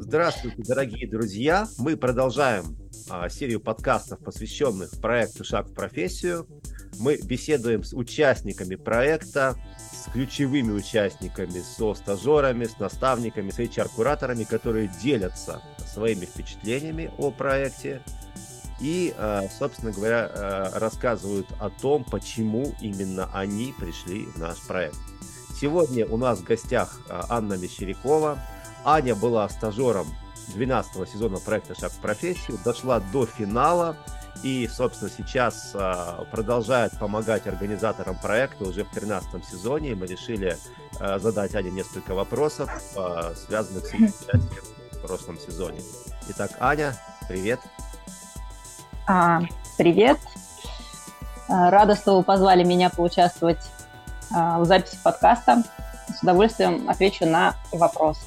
Здравствуйте, дорогие друзья! Мы продолжаем а, серию подкастов, посвященных проекту «Шаг в профессию». Мы беседуем с участниками проекта, с ключевыми участниками, со стажерами, с наставниками, с HR-кураторами, которые делятся своими впечатлениями о проекте и, а, собственно говоря, а, рассказывают о том, почему именно они пришли в наш проект. Сегодня у нас в гостях а, Анна Мещерякова. Аня была стажером 12 сезона проекта «Шаг в профессию», дошла до финала и, собственно, сейчас продолжает помогать организаторам проекта уже в 13 сезоне. Мы решили задать Ане несколько вопросов, связанных с участием в прошлом сезоне. Итак, Аня, привет. А, привет. Рада, что вы позвали меня поучаствовать а, в записи подкаста. С удовольствием отвечу на вопросы.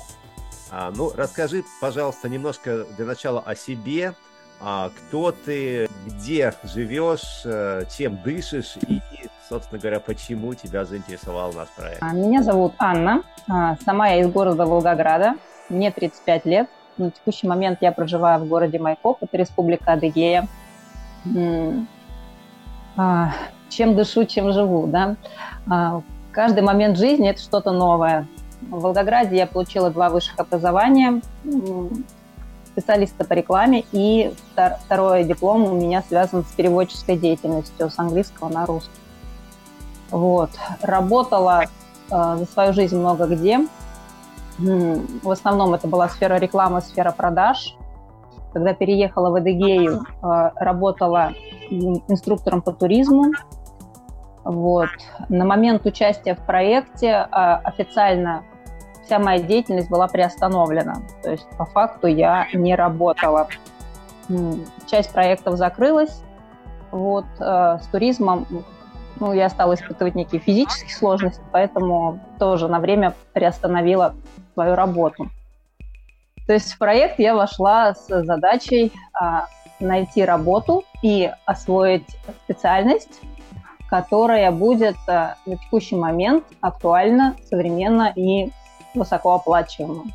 А, ну, расскажи, пожалуйста, немножко для начала о себе. А, кто ты, где живешь, э, чем дышишь и, собственно говоря, почему тебя заинтересовал наш проект? А, меня зовут Анна. А, сама я из города Волгограда. Мне 35 лет. На текущий момент я проживаю в городе Майкоп, это республика Адыгея. Чем дышу, чем живу, да? Каждый момент жизни – это что-то новое в Волгограде я получила два высших образования, специалиста по рекламе, и второй диплом у меня связан с переводческой деятельностью с английского на русский. Вот. Работала э, за свою жизнь много где. В основном это была сфера рекламы, сфера продаж. Когда переехала в Эдегею, э, работала инструктором по туризму, вот. На момент участия в проекте а, официально вся моя деятельность была приостановлена. То есть по факту я не работала. Часть проектов закрылась. Вот. А, с туризмом ну, я стала испытывать некие физические сложности, поэтому тоже на время приостановила свою работу. То есть в проект я вошла с задачей а, найти работу и освоить специальность, которая будет э, на текущий момент актуальна, современна и высокооплачиваема.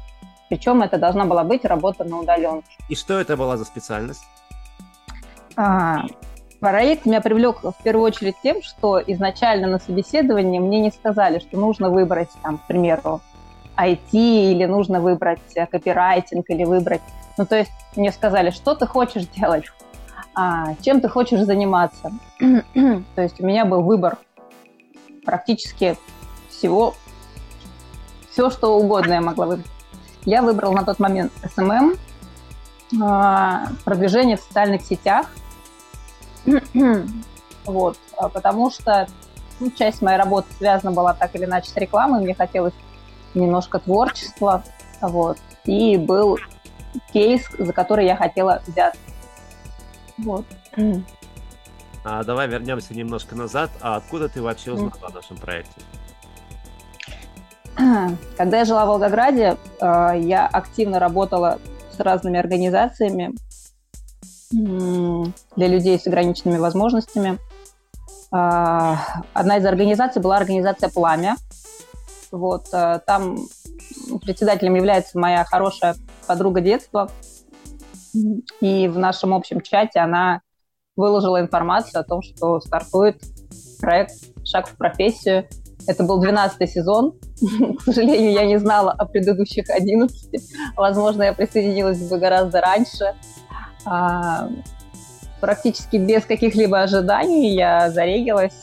Причем это должна была быть работа на удаленке. И что это была за специальность? А, проект меня привлек в первую очередь тем, что изначально на собеседовании мне не сказали, что нужно выбрать, там, к примеру, IT или нужно выбрать э, копирайтинг или выбрать... Ну, то есть мне сказали, что ты хочешь делать а, чем ты хочешь заниматься. То есть у меня был выбор практически всего, все, что угодно я могла выбрать. Я выбрала на тот момент SMM, а, продвижение в социальных сетях, вот, а, потому что ну, часть моей работы связана была так или иначе с рекламой, мне хотелось немножко творчества, вот, и был кейс, за который я хотела взяться. Вот. А давай вернемся немножко назад. А откуда ты вообще узнала о нашем проекте? Когда я жила в Волгограде, э, я активно работала с разными организациями для людей с ограниченными возможностями. Э, одна из организаций была организация «Пламя». Вот, э, там председателем является моя хорошая подруга детства – и в нашем общем чате она выложила информацию о том, что стартует проект «Шаг в профессию». Это был 12 сезон. К сожалению, я не знала о предыдущих 11. Возможно, я присоединилась бы гораздо раньше. А, практически без каких-либо ожиданий я зарегилась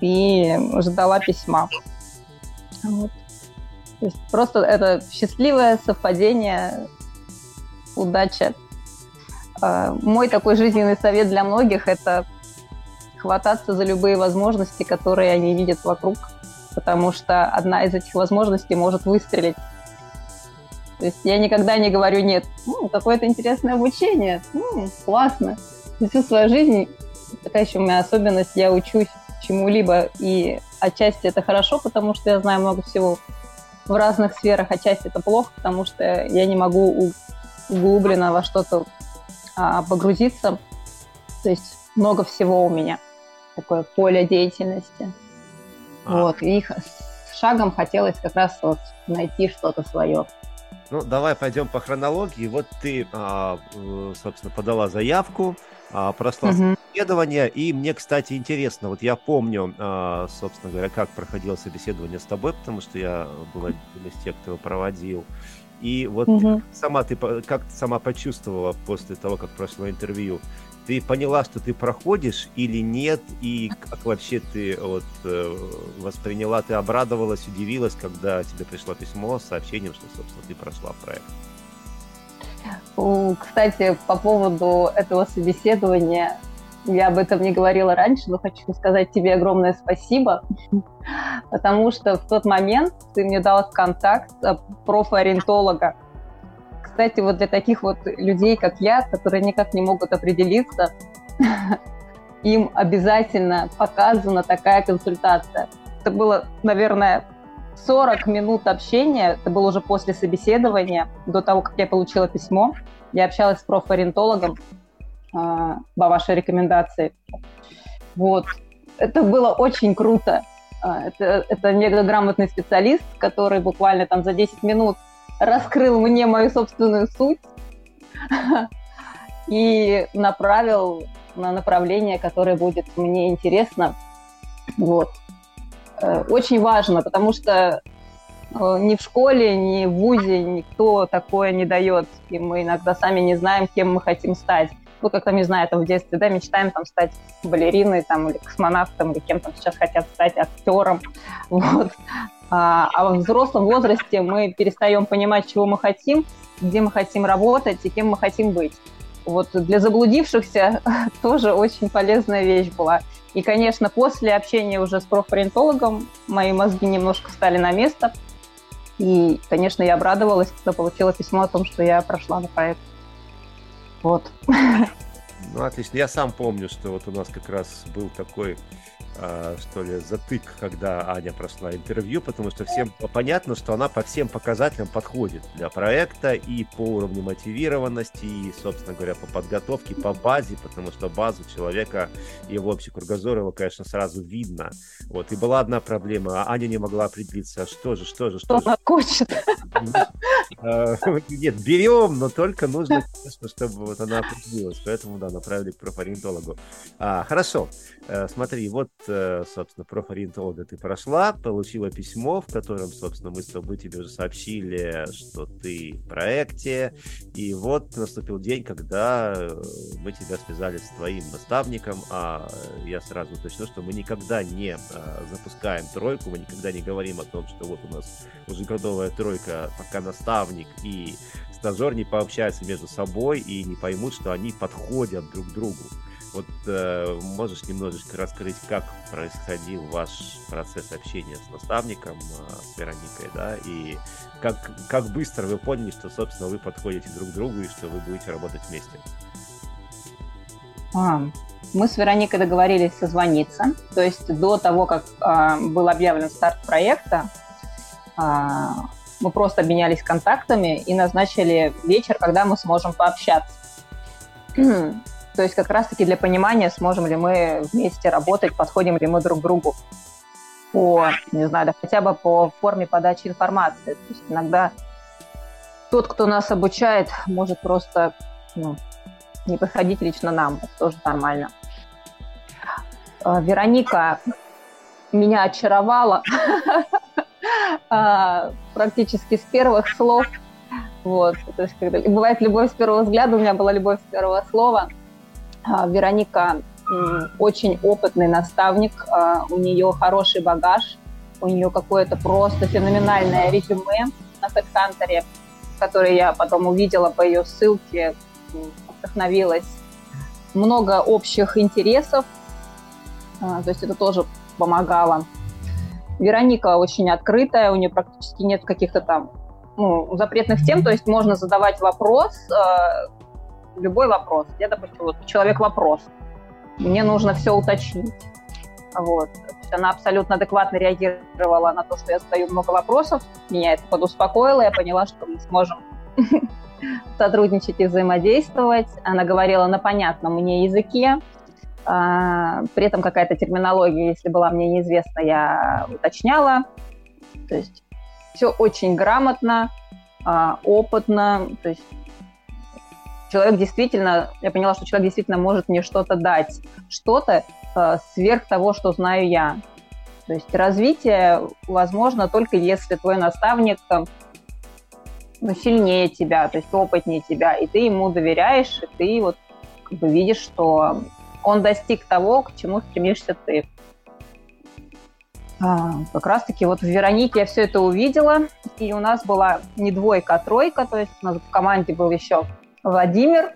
и ждала письма. Вот. То есть просто это счастливое совпадение, удача а, мой такой жизненный совет для многих – это хвататься за любые возможности, которые они видят вокруг, потому что одна из этих возможностей может выстрелить. То есть я никогда не говорю «нет». Ну, какое-то интересное обучение, ну, классно. Всю свою жизнь, такая еще у меня особенность, я учусь чему-либо, и отчасти это хорошо, потому что я знаю много всего в разных сферах, отчасти это плохо, потому что я не могу углубленно во что-то а, погрузиться. То есть много всего у меня. такое поле деятельности. А. Вот, и с шагом хотелось как раз вот найти что-то свое. Ну, давай пойдем по хронологии. Вот ты, а, собственно, подала заявку, а, прошла угу. Собеседование, и мне, кстати, интересно, вот я помню, а, собственно говоря, как проходило собеседование с тобой, потому что я был один из тех, кто его проводил. И вот угу. сама ты как ты сама почувствовала после того, как прошло интервью? Ты поняла, что ты проходишь или нет, и как вообще ты вот э, восприняла, ты обрадовалась, удивилась, когда тебе пришло письмо с сообщением, что, собственно, ты прошла проект? Кстати, по поводу этого собеседования, я об этом не говорила раньше, но хочу сказать тебе огромное спасибо, потому что в тот момент ты мне дал контакт э, профориентолога, кстати, вот для таких вот людей, как я, которые никак не могут определиться, им обязательно показана такая консультация. Это было, наверное, 40 минут общения, это было уже после собеседования, до того, как я получила письмо. Я общалась с профориентологом по вашей рекомендации. Вот. Это было очень круто. А, это, это мегаграмотный специалист, который буквально там за 10 минут раскрыл мне мою собственную суть и направил на направление, которое будет мне интересно. Вот. Э, очень важно, потому что э, ни в школе, ни в ВУЗе никто такое не дает, и мы иногда сами не знаем, кем мы хотим стать. Ну, как-то, не знаю, там в детстве, да, мечтаем там стать балериной, там, или космонавтом, или кем там сейчас хотят стать, актером, вот. А, а в взрослом возрасте мы перестаем понимать, чего мы хотим, где мы хотим работать и кем мы хотим быть. Вот для заблудившихся тоже очень полезная вещь была. И, конечно, после общения уже с профориентологом мои мозги немножко стали на место. И, конечно, я обрадовалась, когда получила письмо о том, что я прошла на проект. Вот. Ну, отлично. Я сам помню, что вот у нас как раз был такой а, что ли, затык, когда Аня прошла интервью, потому что всем понятно, что она по всем показателям подходит для проекта и по уровню мотивированности, и, собственно говоря, по подготовке, по базе, потому что базу человека, его общий кругозор, его, конечно, сразу видно. Вот, и была одна проблема, а Аня не могла определиться, что же, что же, что, что же. она хочет. А, нет, берем, но только нужно, чтобы вот она определилась, поэтому, да, направили к профориентологу. А, хорошо, э, смотри, вот Э, собственно, профориентолога ты прошла, получила письмо, в котором, собственно, мы с тобой тебе уже сообщили, что ты в проекте, и вот наступил день, когда э, мы тебя связали с твоим наставником, а я сразу уточню, что мы никогда не э, запускаем тройку, мы никогда не говорим о том, что вот у нас уже готовая тройка, пока наставник и стажер не пообщаются между собой и не поймут, что они подходят друг другу. Вот э, можешь немножечко раскрыть, как происходил ваш процесс общения с наставником, э, с Вероникой, да, и как, как быстро вы поняли, что, собственно, вы подходите друг к другу и что вы будете работать вместе? А, мы с Вероникой договорились созвониться, то есть до того, как э, был объявлен старт проекта, э, мы просто обменялись контактами и назначили вечер, когда мы сможем пообщаться. То есть как раз-таки для понимания, сможем ли мы вместе работать, подходим ли мы друг к другу по, не знаю, да, хотя бы по форме подачи информации. То есть иногда тот, кто нас обучает, может просто ну, не подходить лично нам. Это тоже нормально. А, Вероника меня очаровала практически с первых слов. Вот. То есть, когда... Бывает любовь с первого взгляда, у меня была любовь с первого слова – а, Вероника очень опытный наставник, а, у нее хороший багаж, у нее какое-то просто феноменальное резюме на HeadHunter, которое я потом увидела по ее ссылке, вдохновилась. Много общих интересов, а, то есть это тоже помогало. Вероника очень открытая, у нее практически нет каких-то там ну, запретных тем, то есть можно задавать вопрос, любой вопрос. Я, допустим, вот человек вопрос. Мне нужно все уточнить. Вот. Она абсолютно адекватно реагировала на то, что я задаю много вопросов. Меня это подуспокоило. Я поняла, что мы сможем сотрудничать и взаимодействовать. Она говорила на понятном мне языке. А, при этом какая-то терминология, если была мне неизвестна, я уточняла. То есть все очень грамотно, а, опытно. То есть человек действительно, я поняла, что человек действительно может мне что-то дать, что-то э, сверх того, что знаю я. То есть развитие возможно только если твой наставник там, ну, сильнее тебя, то есть опытнее тебя, и ты ему доверяешь, и ты вот как бы видишь, что он достиг того, к чему стремишься ты. А, как раз-таки вот в Веронике я все это увидела, и у нас была не двойка, а тройка, то есть у нас в команде был еще Владимир,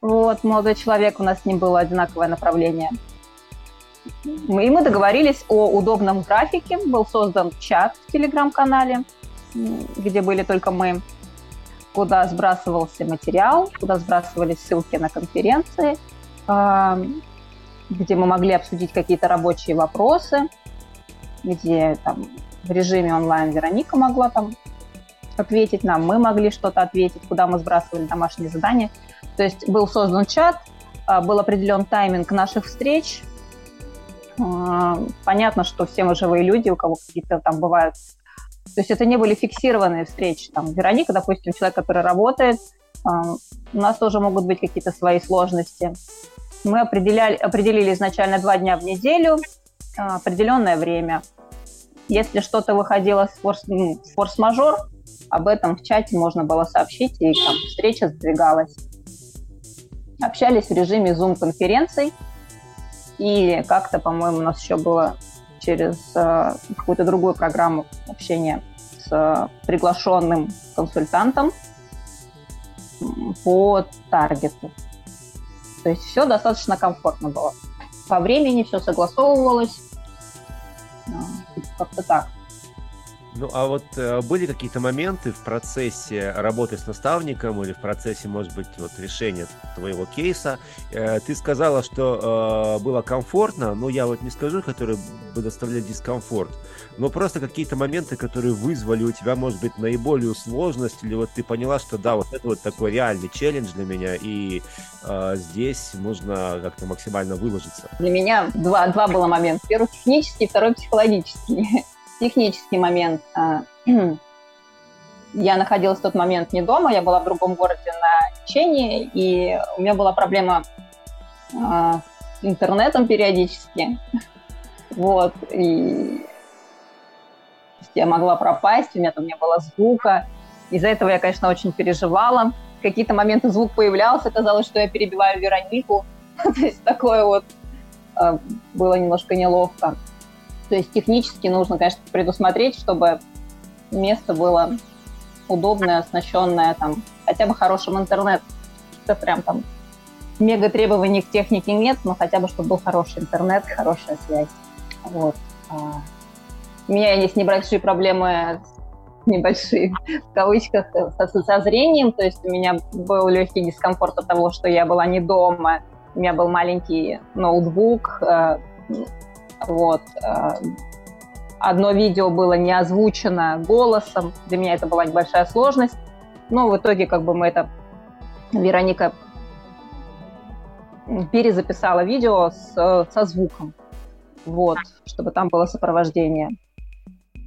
вот, молодой человек, у нас с ним было одинаковое направление. И мы договорились о удобном графике, был создан чат в телеграм-канале, где были только мы, куда сбрасывался материал, куда сбрасывались ссылки на конференции, где мы могли обсудить какие-то рабочие вопросы, где там в режиме онлайн Вероника могла там ответить нам, мы могли что-то ответить, куда мы сбрасывали домашние задания. То есть был создан чат, а, был определен тайминг наших встреч. А, понятно, что все мы живые люди, у кого какие-то там бывают... То есть это не были фиксированные встречи. Там Вероника, допустим, человек, который работает, у нас тоже могут быть какие-то свои сложности. Мы определяли, определили изначально два дня в неделю, определенное время. Если что-то выходило с форс, ну, форс-мажор, об этом в чате можно было сообщить, и там встреча сдвигалась. Общались в режиме Zoom-конференций, и как-то, по-моему, у нас еще было через э, какую-то другую программу общения с э, приглашенным консультантом по таргету. То есть все достаточно комфортно было. По времени все согласовывалось. Э, как-то так. Ну, а вот э, были какие-то моменты в процессе работы с наставником или в процессе, может быть, вот решения твоего кейса? Э, ты сказала, что э, было комфортно, но я вот не скажу, которые бы доставляли дискомфорт, но просто какие-то моменты, которые вызвали у тебя, может быть, наиболее сложность, или вот ты поняла, что да, вот это вот такой реальный челлендж для меня, и э, здесь нужно как-то максимально выложиться. Для меня два, два было момента. Первый технический, второй психологический технический момент. А, я находилась в тот момент не дома, я была в другом городе на лечении, и у меня была проблема а, с интернетом периодически. Вот, и я могла пропасть, у меня там не было звука. Из-за этого я, конечно, очень переживала. В какие-то моменты звук появлялся, казалось, что я перебиваю Веронику. То есть такое вот а, было немножко неловко. То есть технически нужно, конечно, предусмотреть, чтобы место было удобное, оснащенное там хотя бы хорошим интернетом. Это прям там мега требований к технике нет, но хотя бы, чтобы был хороший интернет, хорошая связь. Вот. А, у меня есть небольшие проблемы, небольшие, в кавычках, со, со зрением, то есть у меня был легкий дискомфорт от того, что я была не дома, у меня был маленький ноутбук, э, вот. Э, одно видео было не озвучено голосом. Для меня это была небольшая сложность. Но в итоге как бы мы это... Вероника перезаписала видео с, со звуком. Вот, чтобы там было сопровождение.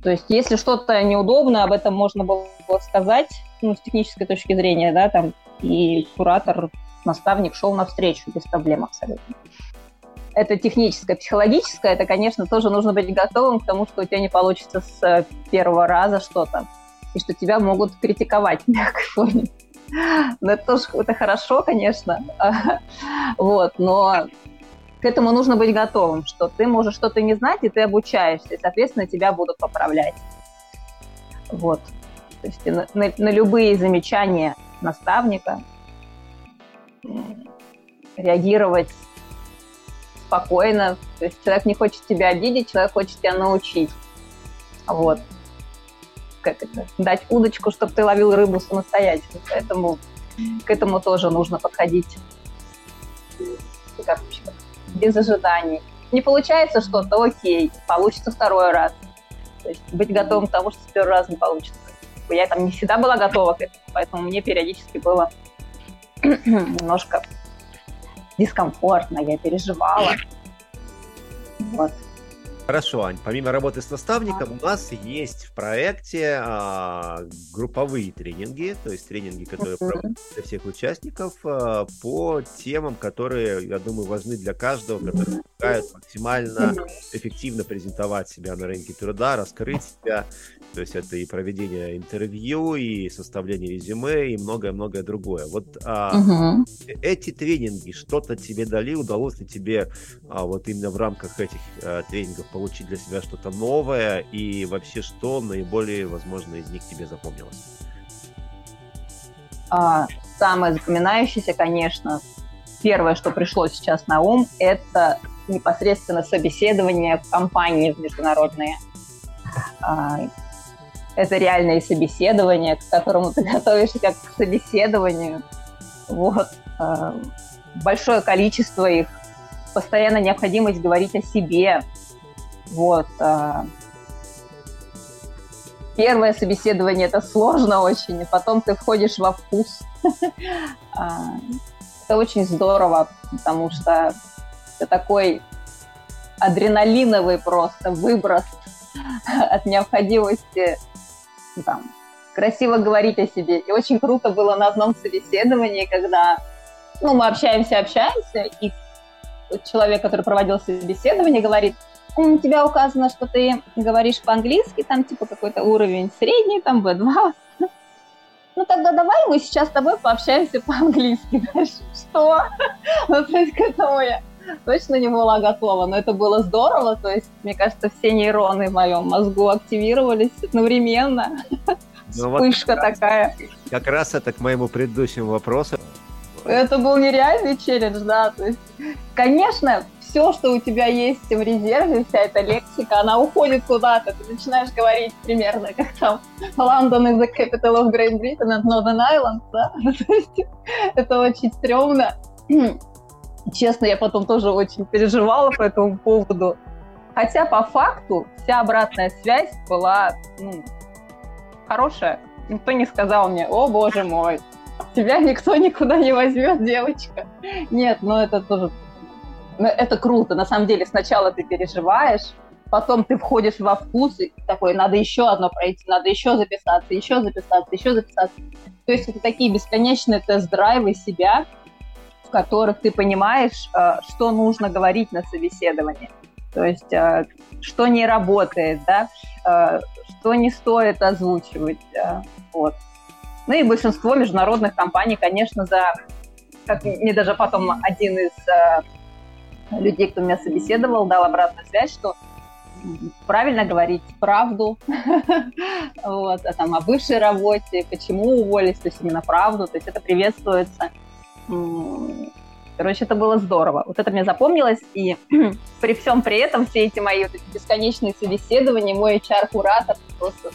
То есть, если что-то неудобно, об этом можно было сказать, ну, с технической точки зрения, да, там, и куратор, наставник шел навстречу без проблем абсолютно это техническое. Психологическое, это, конечно, тоже нужно быть готовым к тому, что у тебя не получится с э, первого раза что-то, и что тебя могут критиковать в мягкой форме. Но это тоже это хорошо, конечно. Вот, но к этому нужно быть готовым, что ты можешь что-то не знать, и ты обучаешься, и, соответственно, тебя будут поправлять. Вот. То есть на, на, на любые замечания наставника реагировать спокойно. То есть человек не хочет тебя обидеть, человек хочет тебя научить. Вот. Как это? Дать удочку, чтобы ты ловил рыбу самостоятельно. Поэтому к этому тоже нужно подходить как, без ожиданий. Не получается что-то, окей, получится второй раз. То есть быть готовым к тому, что с первый раз не получится. Я там не всегда была готова к этому, поэтому мне периодически было немножко дискомфортно, я переживала. Вот. Хорошо, Ань, помимо работы с наставником, у нас есть в проекте а, групповые тренинги, то есть тренинги, которые uh-huh. проводят для всех участников а, по темам, которые, я думаю, важны для каждого, которые помогают максимально эффективно презентовать себя на рынке труда, раскрыть себя. То есть это и проведение интервью, и составление резюме, и многое-многое другое. Вот а, uh-huh. эти тренинги что-то тебе дали, удалось ли тебе а, вот именно в рамках этих а, тренингов получить для себя что-то новое и вообще что наиболее, возможно, из них тебе запомнилось? А, самое запоминающееся, конечно, первое, что пришло сейчас на ум, это непосредственно собеседование в компании международные. А, это реальное собеседование, к которому ты готовишься как к собеседованию. Вот. А, большое количество их, постоянно необходимость говорить о себе, вот. А, первое собеседование это сложно очень, и потом ты входишь во вкус. А, это очень здорово, потому что это такой адреналиновый просто выброс от необходимости там, красиво говорить о себе. И очень круто было на одном собеседовании, когда ну, мы общаемся, общаемся, и человек, который проводил собеседование, говорит, у тебя указано, что ты говоришь по-английски, там типа какой-то уровень средний, там B2. Ну тогда давай мы сейчас с тобой пообщаемся по-английски. Что? Ну то есть к этому я точно не была готова, но это было здорово, то есть мне кажется, все нейроны в моем мозгу активировались одновременно. Ну, Вспышка вот такая. Как раз это к моему предыдущему вопросу. Это был нереальный челлендж, да. То есть, конечно, все, что у тебя есть в резерве, вся эта лексика, она уходит куда-то. Ты начинаешь говорить примерно, как там London is the capital of Great Britain and Northern Ireland, да? Это очень стрёмно. Честно, я потом тоже очень переживала по этому поводу. Хотя по факту вся обратная связь была ну, хорошая. Никто не сказал мне, о боже мой, тебя никто никуда не возьмет, девочка. Нет, но это тоже ну, это круто. На самом деле сначала ты переживаешь, потом ты входишь во вкус и такой, надо еще одно пройти, надо еще записаться, еще записаться, еще записаться. То есть это такие бесконечные тест-драйвы себя, в которых ты понимаешь, э, что нужно говорить на собеседовании. То есть э, что не работает, да, э, что не стоит озвучивать. Вот. Ну и большинство международных компаний, конечно, за как мне даже потом один из людей, кто меня собеседовал, дал обратную связь, что правильно говорить правду, вот, а там о бывшей работе, почему уволились, то есть именно правду, то есть это приветствуется. Короче, это было здорово. Вот это мне запомнилось, и при всем при этом все эти мои вот эти бесконечные собеседования, мой HR-куратор, просто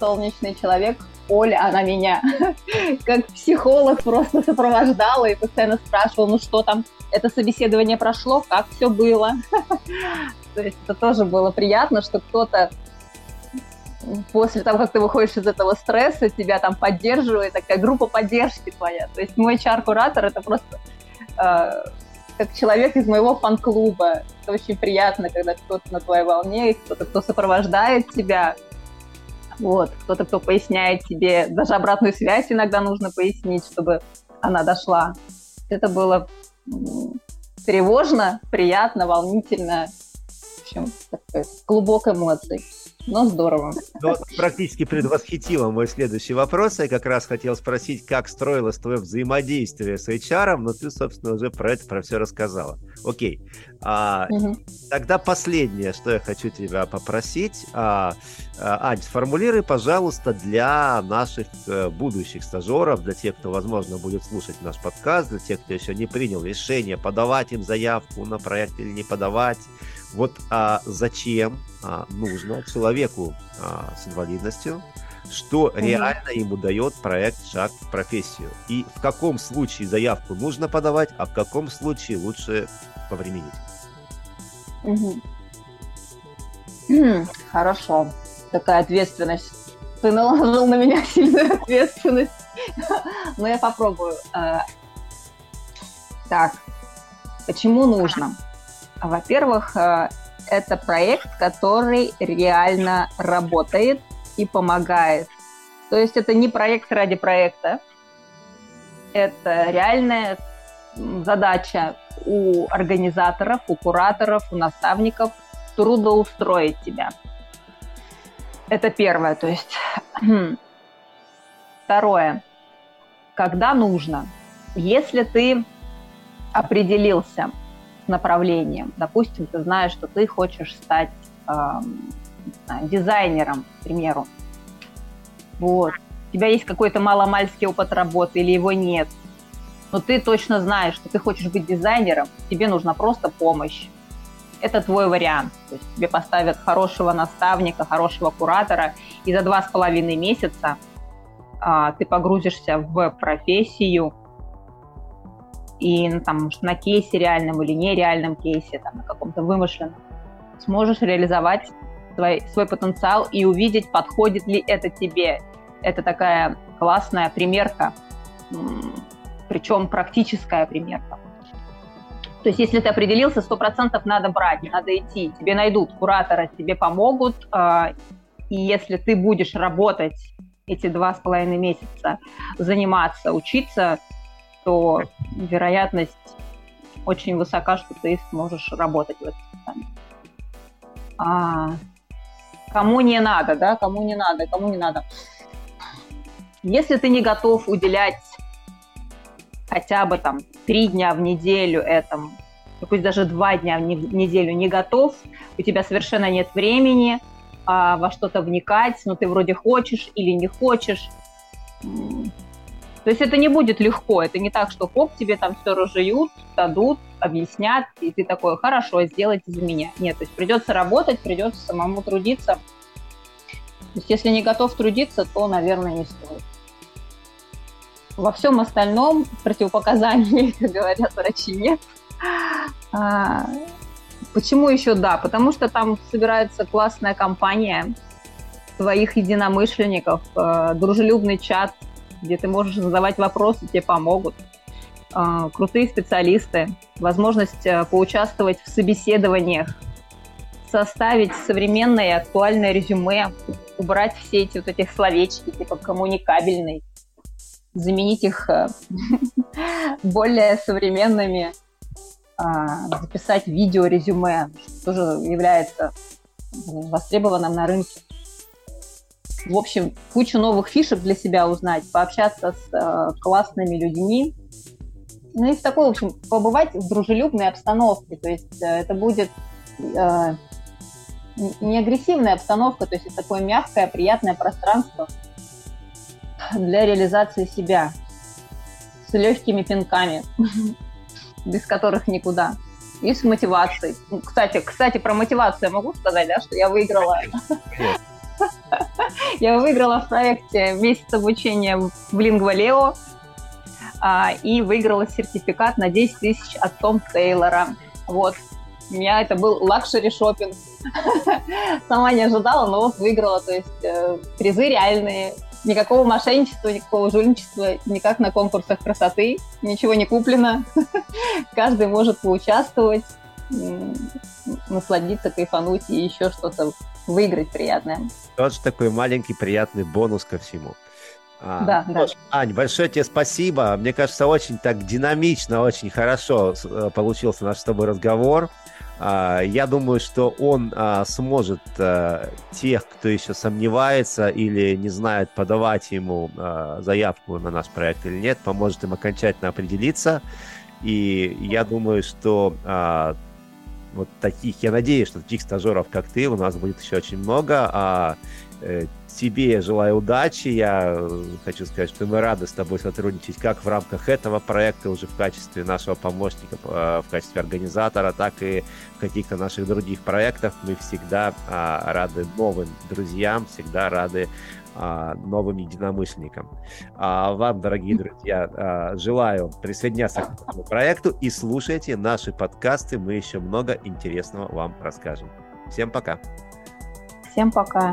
солнечный человек, Оля, она меня как психолог просто сопровождала и постоянно спрашивала, ну что там, это собеседование прошло, как все было. То есть это тоже было приятно, что кто-то после того, как ты выходишь из этого стресса, тебя там поддерживает, такая группа поддержки твоя. То есть мой чар-куратор это просто э, как человек из моего фан-клуба. Это очень приятно, когда кто-то на твоей волне, кто-то, кто сопровождает тебя, вот, кто-то, кто поясняет тебе, даже обратную связь иногда нужно пояснить, чтобы она дошла. Это было тревожно, приятно, волнительно. В общем, такой глубокой эмоций. Но здорово. Ну, практически предвосхитила мой следующий вопрос. Я как раз хотел спросить, как строилось твое взаимодействие с HR, но ты, собственно, уже про это, про все рассказала. Окей. А, угу. Тогда последнее, что я хочу тебя попросить. А, а, Ань, сформулируй, пожалуйста, для наших а, будущих стажеров, для тех, кто, возможно, будет слушать наш подкаст, для тех, кто еще не принял решение, подавать им заявку на проект или не подавать, вот а, зачем а, нужно человеку а, с инвалидностью, что угу. реально ему дает проект «Шаг в профессию». И в каком случае заявку нужно подавать, а в каком случае лучше повременить. Угу. Хорошо. Такая ответственность. Ты наложил на меня сильную ответственность. Но я попробую. А, так, Почему нужно? Во-первых, э, это проект, который реально работает и помогает. То есть это не проект ради проекта, это реальная задача у организаторов, у кураторов, у наставников трудоустроить тебя. Это первое. То есть второе. Когда нужно. Если ты определился направлением, допустим, ты знаешь, что ты хочешь стать э, дизайнером, к примеру, вот, у тебя есть какой-то маломальский опыт работы или его нет, но ты точно знаешь, что ты хочешь быть дизайнером, тебе нужна просто помощь. Это твой вариант. То есть тебе поставят хорошего наставника, хорошего куратора, и за два с половиной месяца а, ты погрузишься в профессию, и ну, там, на кейсе реальном или нереальном кейсе, там, на каком-то вымышленном, сможешь реализовать свой, свой потенциал и увидеть, подходит ли это тебе. Это такая классная примерка причем практическая примерка. То есть если ты определился, сто процентов надо брать, надо идти, тебе найдут куратора, тебе помогут, а, и если ты будешь работать эти два с половиной месяца, заниматься, учиться, то вероятность очень высока, что ты сможешь работать в этом специальности. А, кому не надо, да, кому не надо, кому не надо. Если ты не готов уделять хотя бы там три дня в неделю этому, ну, пусть даже два дня в неделю не готов, у тебя совершенно нет времени а, во что-то вникать, но ты вроде хочешь или не хочешь. То есть это не будет легко, это не так, что хоп, тебе там все разжуют, дадут, объяснят, и ты такой, хорошо, сделайте за меня. Нет, то есть придется работать, придется самому трудиться. То есть если не готов трудиться, то, наверное, не стоит. Во всем остальном противопоказаний, как говорят врачи, нет. А, почему еще да? Потому что там собирается классная компания твоих единомышленников, э, дружелюбный чат, где ты можешь задавать вопросы, тебе помогут. Э, крутые специалисты, возможность э, поучаствовать в собеседованиях, составить современное и актуальное резюме, убрать все эти вот эти словечки, типа коммуникабельный, заменить их э, более современными, а, записать видео-резюме, что тоже является востребованным на рынке. В общем, кучу новых фишек для себя узнать, пообщаться с э, классными людьми. Ну и в такой, в общем, побывать в дружелюбной обстановке. То есть э, это будет э, не агрессивная обстановка, то есть это такое мягкое, приятное пространство, для реализации себя с легкими пинками, без которых никуда. И с мотивацией. Кстати, кстати, про мотивацию я могу сказать, да, что я выиграла. Я выиграла в проекте месяц обучения в Lingua а, и выиграла сертификат на 10 тысяч от Том Тейлора. Вот. У меня это был luxury шопинг. Сама не ожидала, но вот выиграла. То есть э, призы реальные, Никакого мошенничества, никакого жульничества, никак на конкурсах красоты, ничего не куплено. Каждый может поучаствовать, насладиться, кайфануть и еще что-то выиграть приятное. Вот такой маленький приятный бонус ко всему. А, да, да. Ань, большое тебе спасибо. Мне кажется, очень так динамично, очень хорошо э, получился наш с тобой разговор. А, я думаю, что он а, сможет а, тех, кто еще сомневается или не знает, подавать ему заявку на наш проект или нет, поможет им окончательно определиться. И я думаю, что вот таких, я надеюсь, что таких стажеров, как ты, у нас будет еще очень много. А э, тебе желаю удачи. Я э, хочу сказать, что мы рады с тобой сотрудничать как в рамках этого проекта уже в качестве нашего помощника, э, в качестве организатора, так и в каких-то наших других проектах. Мы всегда а, рады новым друзьям, всегда рады новым единомышленникам. А вам, дорогие друзья, а, желаю присоединяться к этому проекту и слушайте наши подкасты. Мы еще много интересного вам расскажем. Всем пока. Всем пока.